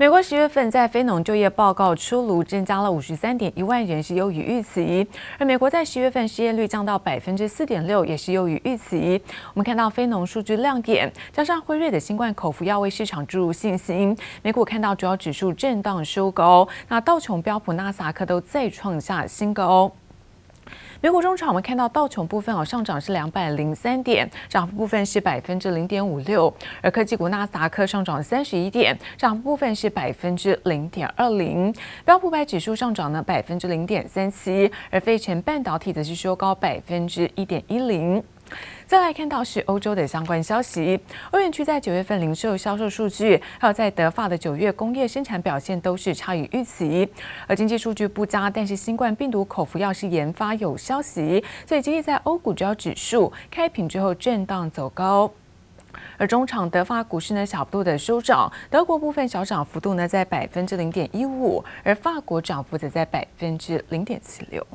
美国十月份在非农就业报告出炉，增加了五十三点一万人，是优于预期。而美国在十月份失业率降到百分之四点六，也是优于预期。我们看到非农数据亮点，加上辉瑞的新冠口服药为市场注入信心，美股看到主要指数震荡收高，那道琼、标普、纳斯克都再创下新高。美股中场，我们看到道琼部分哦上涨是两百零三点，涨幅部分是百分之零点五六；而科技股纳斯达克上涨三十一点，涨幅部分是百分之零点二零。标普百指数上涨呢百分之零点三七，而费城半导体则是收高百分之一点一零。再来看到是欧洲的相关消息，欧元区在九月份零售销售数据，还有在德法的九月工业生产表现都是差于预期。而经济数据不佳，但是新冠病毒口服药是研发有消息，所以今日在欧股主要指数开平之后震荡走高。而中场德法股市呢小幅度的收涨，德国部分小涨幅度呢在百分之零点一五，而法国涨幅则在百分之零点七六。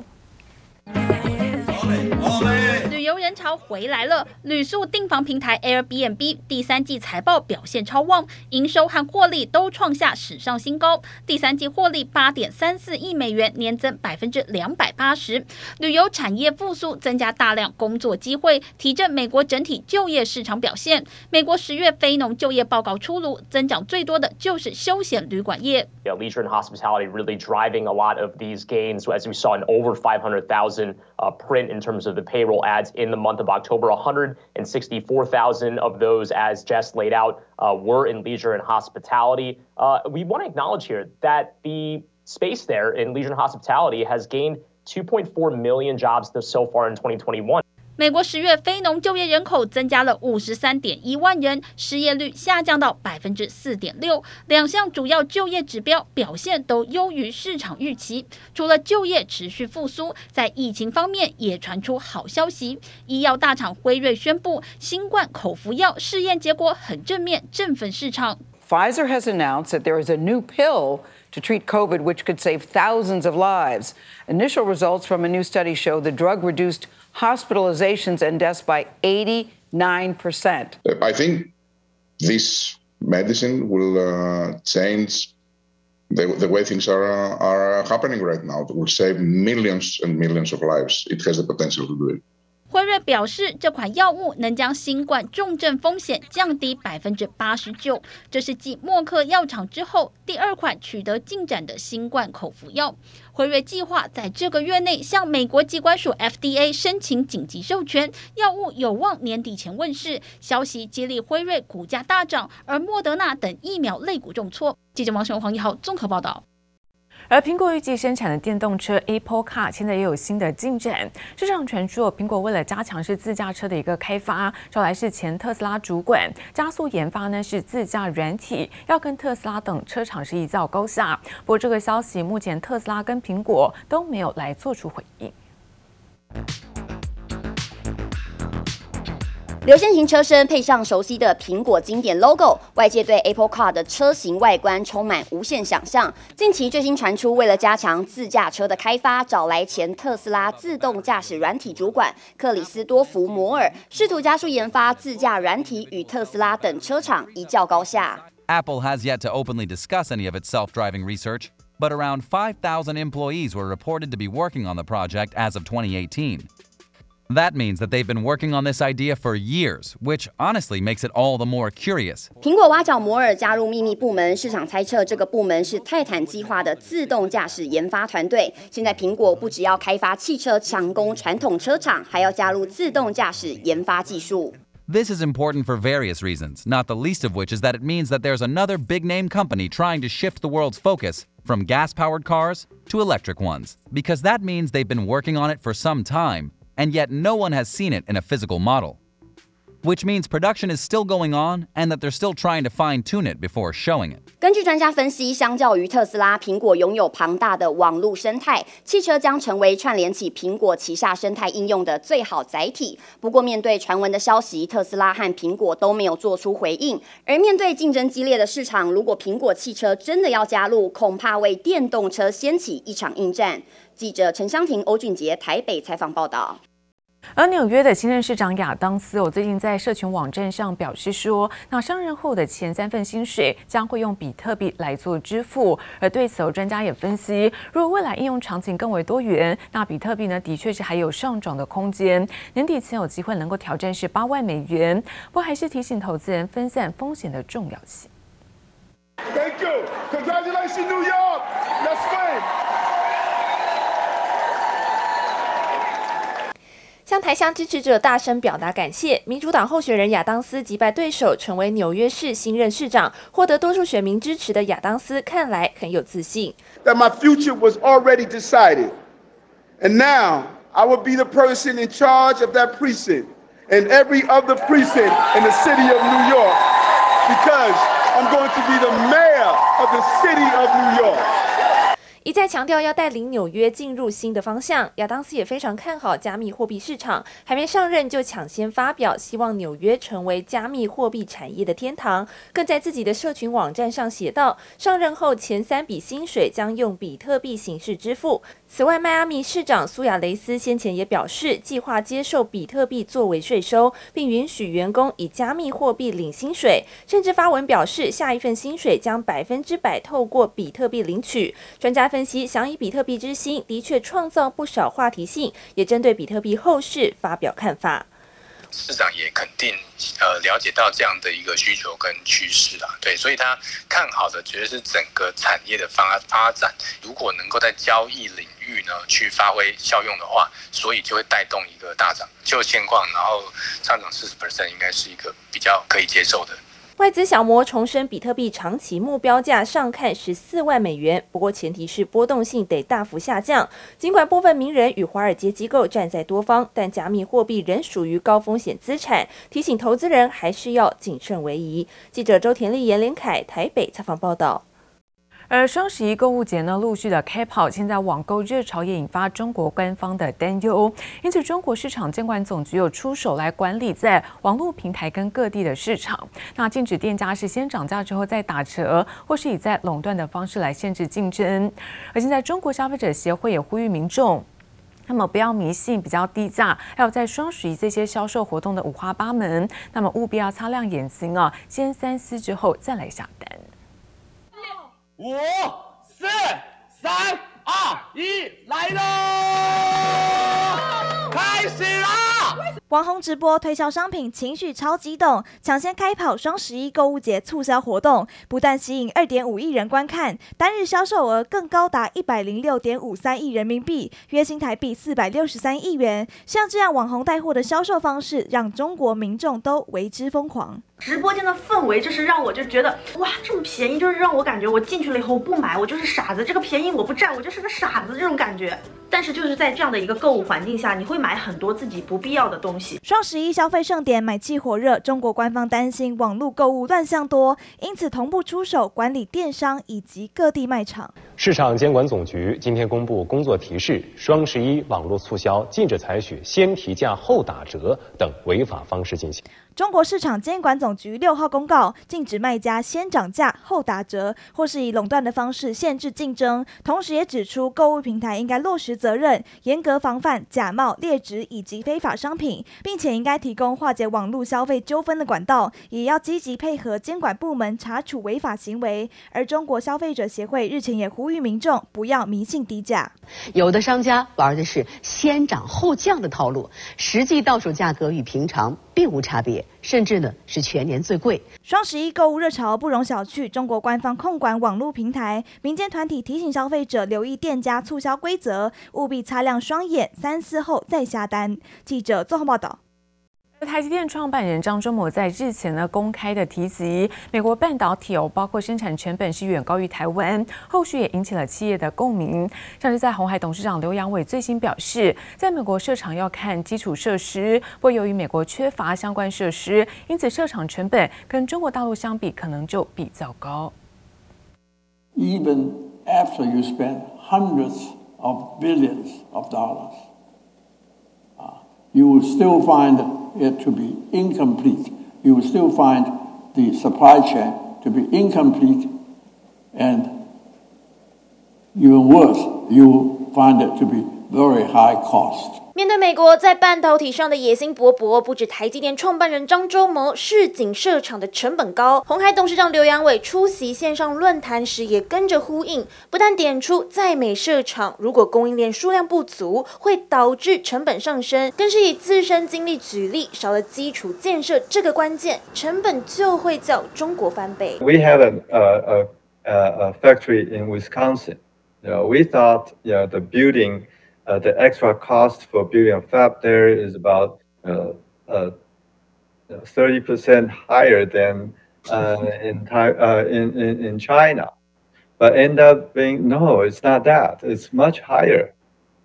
游人潮回来了，旅宿订房平台 Airbnb 第三季财报表现超旺，营收和获利都创下史上新高。第三季获利八点三四亿美元，年增百分之两百八十。旅游产业复苏，增加大量工作机会，提振美国整体就业市场表现。美国十月非农就业报告出炉，增长最多的就是休闲旅馆业。Yeah, leisure and hospitality really driving a lot of these gains, as we saw an over five hundred thousand print in terms of the payroll ads. In the month of October, 164,000 of those, as Jess laid out, uh, were in leisure and hospitality. Uh, we want to acknowledge here that the space there in leisure and hospitality has gained 2.4 million jobs so far in 2021. 美国十月非农就业人口增加了五十三点一万人，失业率下降到百分之四点六，两项主要就业指标表现都优于市场预期。除了就业持续复苏，在疫情方面也传出好消息。医药大厂辉瑞宣布，新冠口服药试验结果很正面，振奋市场。Pfizer has announced that there is a new pill to treat COVID, which could save thousands of lives. Initial results from a new study show the drug reduced hospitalizations and deaths by 89%. I think this medicine will uh, change the, the, way things are, are happening right now. It will save millions and millions of lives. It has the potential to do it. 辉瑞表示，这款药物能将新冠重症风险降低百分之八十九。这是继默克药厂之后第二款取得进展的新冠口服药。辉瑞计划在这个月内向美国机关署 FDA 申请紧急授权，药物有望年底前问世。消息激励辉瑞股价大涨，而莫德纳等疫苗类股重挫。记者王雄、黄一豪综合报道。而苹果预计生产的电动车 Apple Car 现在也有新的进展。市场传出，苹果为了加强是自驾车的一个开发，招来是前特斯拉主管，加速研发呢是自驾软体，要跟特斯拉等车厂是一较高下。不过这个消息目前特斯拉跟苹果都没有来做出回应。流线型车身配上熟悉的苹果经典 logo，外界对 Apple Car 的车型外观充满无限想象。近期最新传出，为了加强自驾车的开发，找来前特斯拉自动驾驶软体主管克里斯多福摩尔，试图加速研发自驾软体，与特斯拉等车厂一较高下。Apple has yet to openly discuss any of its self-driving research, but around 5,000 employees were reported to be working on the project as of 2018. That means that they've been working on this idea for years, which honestly makes it all the more curious. 苹果挖角摩尔加入秘密部门，市场猜测这个部门是泰坦计划的自动驾驶研发团队。现在苹果不只要开发汽车抢攻传统车厂，还要加入自动驾驶研发技术。This is important for various reasons, not the least of which is that it means that there's another big name company trying to shift the world's focus from gas-powered cars to electric ones, because that means they've been working on it for some time. and yet no one has seen it in a physical model. Which means production is still going on and that they're still trying to fine-tune it before showing it. 根据专家分析，相较于特斯拉，苹果拥有庞大的网络生态，汽车将成为串联起苹果旗下生态应用的最好载体。不过，面对传闻的消息，特斯拉和苹果都没有做出回应。而面对竞争激烈的市场，如果苹果汽车真的要加入，恐怕为电动车掀起一场硬战。记者陈湘婷、欧俊杰台北采访报道。 而纽约的新任市长亚当斯，我最近在社群网站上表示说，那上任后的前三份薪水将会用比特币来做支付。而对此，有专家也分析，如果未来应用场景更为多元，那比特币呢，的确是还有上涨的空间，年底前有机会能够挑战是八万美元。不过，还是提醒投资人分散风险的重要性。Thank you. Congratulations, New York. Let's win. 向台乡支持者大声表达感谢。民主党候选人亚当斯击败对手，成为纽约市新任市长，获得多数选民支持的亚当斯看来很有自信。That my future was already decided, and now I will be the person in charge of that precinct and every other precinct in the city of New York, because I'm going to be the mayor of the city of New York. 一再强调要带领纽约进入新的方向，亚当斯也非常看好加密货币市场，还没上任就抢先发表，希望纽约成为加密货币产业的天堂，更在自己的社群网站上写道：上任后前三笔薪水将用比特币形式支付。此外，迈阿密市长苏亚雷斯先前也表示，计划接受比特币作为税收，并允许员工以加密货币领薪水，甚至发文表示下一份薪水将百分之百透过比特币领取。专家分析，想以比特币之心，的确创造不少话题性，也针对比特币后市发表看法。市长也肯定，呃，了解到这样的一个需求跟趋势啊，对，所以他看好的绝对是整个产业的发发展。如果能够在交易领域呢去发挥效用的话，所以就会带动一个大涨。就现况，然后上涨四十 percent 应该是一个比较可以接受的。外资小摩重申，比特币长期目标价上看十四万美元，不过前提是波动性得大幅下降。尽管部分名人与华尔街机构站在多方，但加密货币仍属于高风险资产，提醒投资人还是要谨慎为宜。记者周田丽、严连凯台北采访报道。而双十一购物节呢，陆续的开跑，现在网购热潮也引发中国官方的担忧，因此中国市场监管总局有出手来管理在网络平台跟各地的市场，那禁止店家是先涨价之后再打折，或是以在垄断的方式来限制竞争。而现在中国消费者协会也呼吁民众，那么不要迷信比较低价，还有在双十一这些销售活动的五花八门，那么务必要擦亮眼睛啊，先三思之后再来下单。五、四、三、二、一，来喽！开始啦！网红直播推销商品，情绪超激动，抢先开跑双十一购物节促销活动，不但吸引二点五亿人观看，单日销售额更高达一百零六点五三亿人民币，约新台币四百六十三亿元。像这样网红带货的销售方式，让中国民众都为之疯狂。直播间的氛围就是让我就觉得哇，这么便宜，就是让我感觉我进去了以后不买，我就是傻子。这个便宜我不占，我就是个傻子这种感觉。但是就是在这样的一个购物环境下，你会买很多自己不必要的东西。双十一消费盛典买气火热，中国官方担心网络购物乱象多，因此同步出手管理电商以及各地卖场。市场监管总局今天公布工作提示：双十一网络促销禁止采取先提价后打折等违法方式进行。中国市场监管总局六号公告，禁止卖家先涨价后打折，或是以垄断的方式限制竞争。同时，也指出购物平台应该落实责任，严格防范假冒、劣质以及非法商品，并且应该提供化解网络消费纠纷的管道，也要积极配合监管部门查处违法行为。而中国消费者协会日前也呼吁民众不要迷信低价，有的商家玩的是先涨后降的套路，实际到手价格与平常并无差别。甚至呢是全年最贵。双十一购物热潮不容小觑，中国官方控管网络平台，民间团体提醒消费者留意店家促销规则，务必擦亮双眼，三思后再下单。记者综合报道。台积电创办人张忠谋在日前呢公开的提及，美国半导体哦，包括生产成本是远高于台湾，后续也引起了企业的共鸣。像是在鸿海董事长刘扬伟最新表示，在美国设厂要看基础设施，不过由于美国缺乏相关设施，因此设厂成本跟中国大陆相比，可能就比较高。Even after you spend hundreds of billions of dollars, you will still find it to be incomplete. You will still find the supply chain to be incomplete, and even worse, you will find it to be very high cost. 面对美国在半导体上的野心勃勃，不止台积电创办人张忠谋市井设厂的成本高，鸿海董事长刘阳伟出席线上论坛时也跟着呼应，不但点出在美设厂如果供应链数量不足，会导致成本上升，更是以自身经历举例，少了基础建设这个关键，成本就会叫中国翻倍。We have a, a, a, a factory in Wisconsin. You know, we thought you know, the building the extra cost for building a fab there is about uh, uh, 30% higher than uh, in, uh, in, in, in China. But end up being, no, it's not that. It's much higher.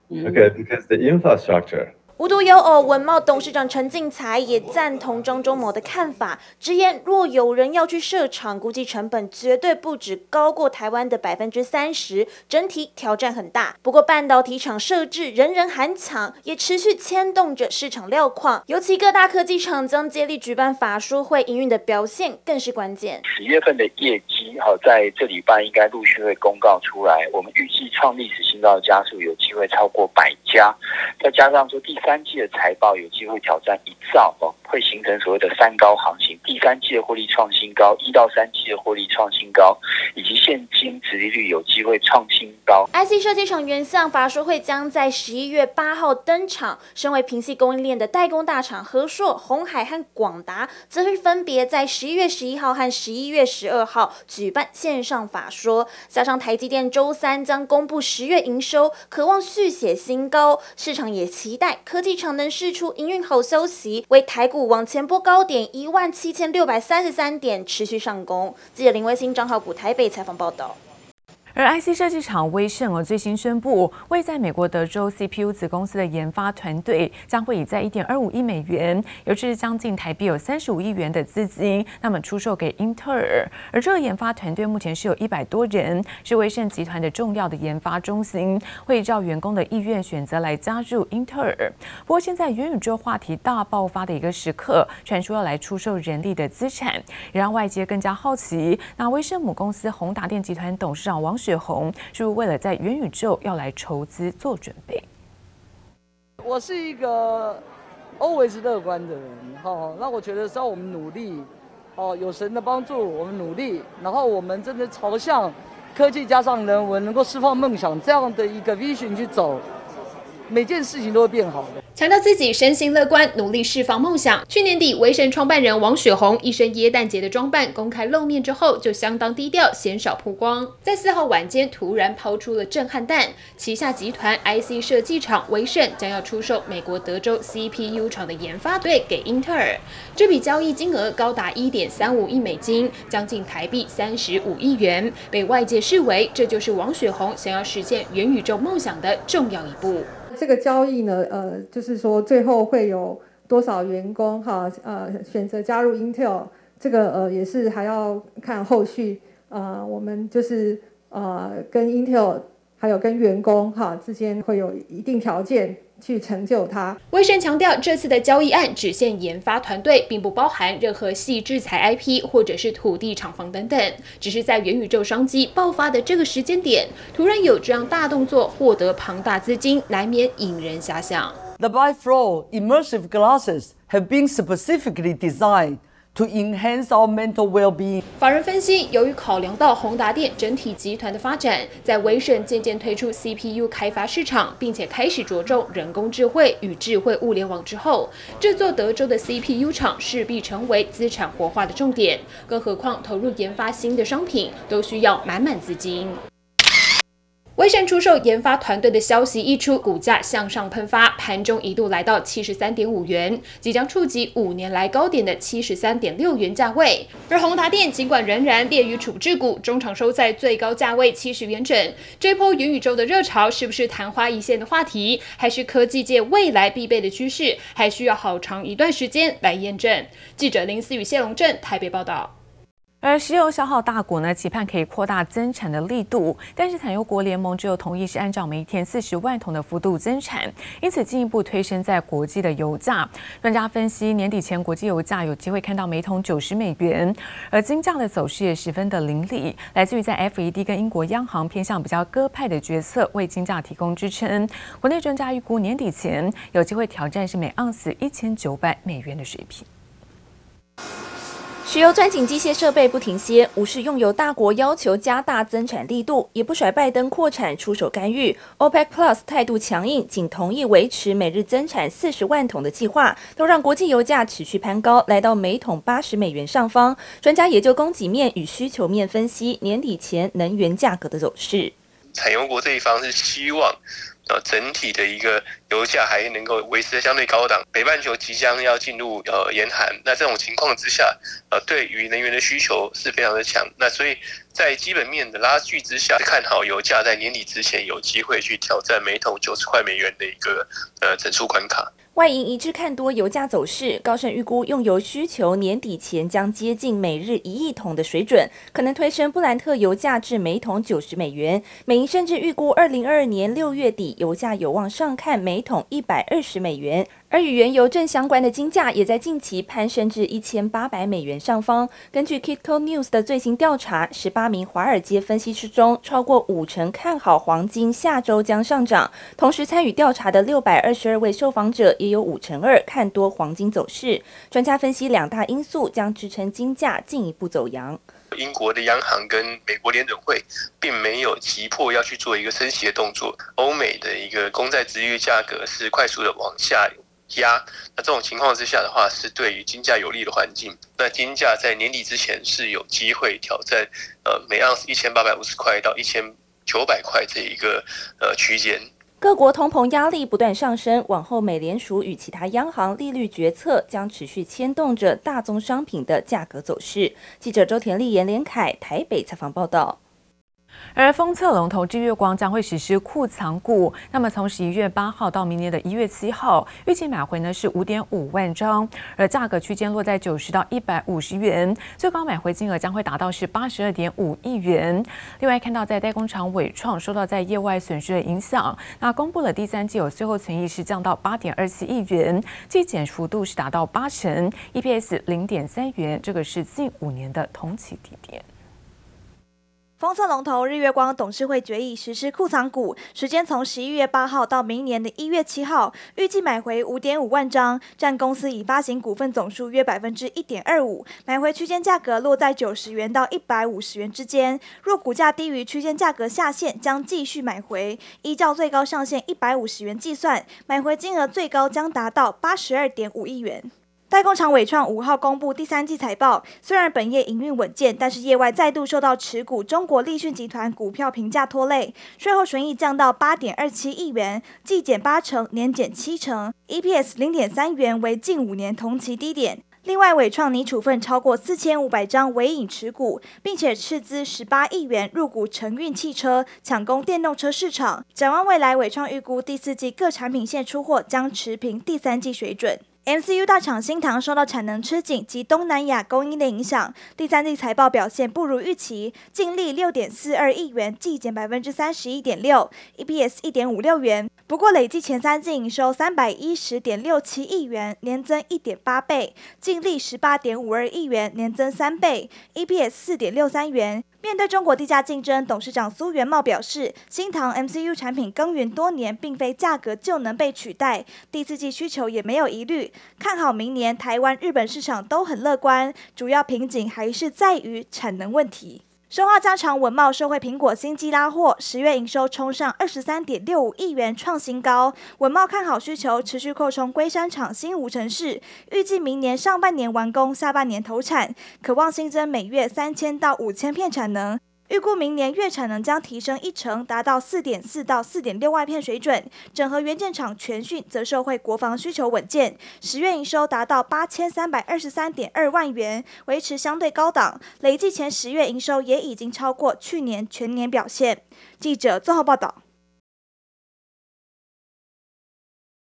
Mm -hmm. Okay, because the infrastructure 无独有偶，文茂董事长陈进财也赞同张忠谋的看法，直言若有人要去设厂，估计成本绝对不止高过台湾的百分之三十，整体挑战很大。不过半导体厂设置人人喊抢，也持续牵动着市场料况，尤其各大科技厂将接力举办法说会，营运的表现更是关键。十月份的业绩，好在这礼拜应该陆续会公告出来，我们预计创历史新高的家数有机会超过百加，再加上说第三。季的财报有机会挑战一兆哦，会形成所谓的三高行情。第三季的获利创新高，一到三季的获利创新高，以及现金殖利率有机会创新高。IC 设计厂原相法说会将在十一月八号登场。身为平系供应链的代工大厂和硕、红海和广达，则是分别在十一月十一号和十一月十二号举办线上法说。加上台积电周三将公布十月营收，渴望续写新高。市场也期待科。技厂能试出营运好消息，为台股往前波高点一万七千六百三十三点持续上攻。记者林威星、张浩古台北采访报道。而 IC 设计厂威盛哦，最新宣布，位在美国德州 CPU 子公司的研发团队将会以在一点二五亿美元，也就是将近台币有三十五亿元的资金，那么出售给英特尔。而这个研发团队目前是有一百多人，是威盛集团的重要的研发中心，会依照员工的意愿选择来加入英特尔。不过现在元宇宙话题大爆发的一个时刻，传出要来出售人力的资产，也让外界更加好奇。那威盛母公司宏达电集团董事长王血红是不是为了在元宇宙要来筹资做准备？我是一个 always 乐观的人，哈，那我觉得只要我们努力，哦，有神的帮助，我们努力，然后我们真的朝向科技加上人文，能够释放梦想这样的一个 vision 去走，每件事情都会变好的。强调自己身心乐观，努力释放梦想。去年底，威神创办人王雪红一身耶诞节的装扮公开露面之后，就相当低调，鲜少曝光。在四号晚间，突然抛出了震撼弹：旗下集团 IC 设计厂威盛将要出售美国德州 CPU 厂的研发队给英特尔。这笔交易金额高达一点三五亿美金，将近台币三十五亿元，被外界视为这就是王雪红想要实现元宇宙梦想的重要一步。这个交易呢，呃，就是说最后会有多少员工哈，呃，选择加入 Intel，这个呃也是还要看后续，呃，我们就是呃跟 Intel 还有跟员工哈之间会有一定条件。去成就它。威盛强调，这次的交易案只限研发团队，并不包含任何系制裁 IP 或者是土地、厂房等等。只是在元宇宙商机爆发的这个时间点，突然有这样大动作，获得庞大资金，难免引人遐想。The Biflow immersive glasses have been specifically designed. To enhance our mental well-being。法人分析，由于考量到宏达电整体集团的发展，在威盛渐渐推出 CPU 开发市场，并且开始着重人工智慧与智慧物联网之后，这座德州的 CPU 厂势必成为资产活化的重点。更何况，投入研发新的商品都需要满满资金。威盛出售研发团队的消息一出，股价向上喷发，盘中一度来到七十三点五元，即将触及五年来高点的七十三点六元价位。而宏达电尽管仍然列于处置股，中场收在最高价位七十元整。这波元宇宙的热潮是不是昙花一现的话题，还是科技界未来必备的趋势，还需要好长一段时间来验证。记者林思雨、谢龙镇台北报道。而石油消耗大国呢，期盼可以扩大增产的力度，但是产油国联盟只有同意是按照每天四十万桶的幅度增产，因此进一步推升在国际的油价。专家分析，年底前国际油价有机会看到每桶九十美元，而金价的走势也十分的凌厉，来自于在 FED 跟英国央行偏向比较鸽派的决策为金价提供支撑。国内专家预估年底前有机会挑战是每盎司一千九百美元的水平。石油钻井机械设备不停歇，无视用油大国要求加大增产力度，也不甩拜登扩产出手干预。OPEC Plus 态度强硬，仅同意维持每日增产四十万桶的计划，都让国际油价持续攀高，来到每桶八十美元上方。专家也就供给面与需求面分析年底前能源价格的走势。产油国这一方是希望。呃，整体的一个油价还能够维持相对高档。北半球即将要进入呃严寒，那这种情况之下，呃，对于能源的需求是非常的强。那所以在基本面的拉锯之下，看好油价在年底之前有机会去挑战每桶九十块美元的一个呃整数关卡。外银一致看多油价走势，高盛预估用油需求年底前将接近每日一亿桶的水准，可能推升布兰特油价至每桶九十美元。美银甚至预估二零二二年六月底油价有望上看每桶一百二十美元。而与原油正相关的金价也在近期攀升至一千八百美元上方。根据 Kitco News 的最新调查，十八名华尔街分析师中，超过五成看好黄金下周将上涨。同时参与调查的六百二十二位受访者，也有五成二看多黄金走势。专家分析，两大因素将支撑金价进一步走扬。英国的央行跟美国联准会并没有急迫要去做一个升息的动作。欧美的一个公债殖利率价格是快速的往下。压，那这种情况之下的话，是对于金价有利的环境。那金价在年底之前是有机会挑战，呃，每盎司一千八百五十块到一千九百块这一个呃区间。各国通膨压力不断上升，往后美联储与其他央行利率决策将持续牵动着大宗商品的价格走势。记者周田丽、严连凯台北采访报道。而封测龙头日月光将会实施库藏股，那么从十一月八号到明年的一月七号，预计买回呢是五点五万张，而价格区间落在九十到一百五十元，最高买回金额将会达到是八十二点五亿元。另外看到在代工厂纬创受到在业外损失的影响，那公布了第三季有最后存益是降到八点二七亿元，季减幅度是达到八成，EPS 零点三元，这个是近五年的同期低点。封测龙头日月光董事会决议实施库藏股，时间从十一月八号到明年的一月七号，预计买回五点五万张，占公司已发行股份总数约百分之一点二五，买回区间价格落在九十元到一百五十元之间。若股价低于区间价格下限，将继续买回。依照最高上限一百五十元计算，买回金额最高将达到八十二点五亿元。代工厂纬创五号公布第三季财报，虽然本业营运稳健，但是业外再度受到持股中国力讯集团股票评价拖累，税后损益降到八点二七亿元，季减八成，年减七成，EPS 零点三元，为近五年同期低点。另外，纬创拟处分超过四千五百张纬颖持股，并且斥资十八亿元入股承运汽车，抢攻电动车市场。展望未来，纬创预估第四季各产品线出货将持平第三季水准。MCU 大厂新唐受到产能吃紧及东南亚供应的影响，第三季财报表现不如预期，净利六点四二亿元，季减百分之三十一点六，EPS 一点五六元。不过累计前三季营收三百一十点六七亿元，年增一点八倍，净利十八点五二亿元，年增三倍，EPS 四点六三元。面对中国地价竞争，董事长苏元茂表示，新唐 MCU 产品耕耘多年，并非价格就能被取代，第四季需求也没有疑虑，看好明年台湾、日本市场都很乐观，主要瓶颈还是在于产能问题。生化加长文茂、社会苹果新机拉货，十月营收冲上二十三点六五亿元，创新高。文茂看好需求持续扩充，龟山厂新吴城市预计明年上半年完工，下半年投产，渴望新增每月三千到五千片产能。预估明年月产能将提升一成，达到四点四到四点六万片水准。整合元件厂全讯则受惠国防需求稳健，十月营收达到八千三百二十三点二万元，维持相对高档。累计前十月营收也已经超过去年全年表现。记者综合报道。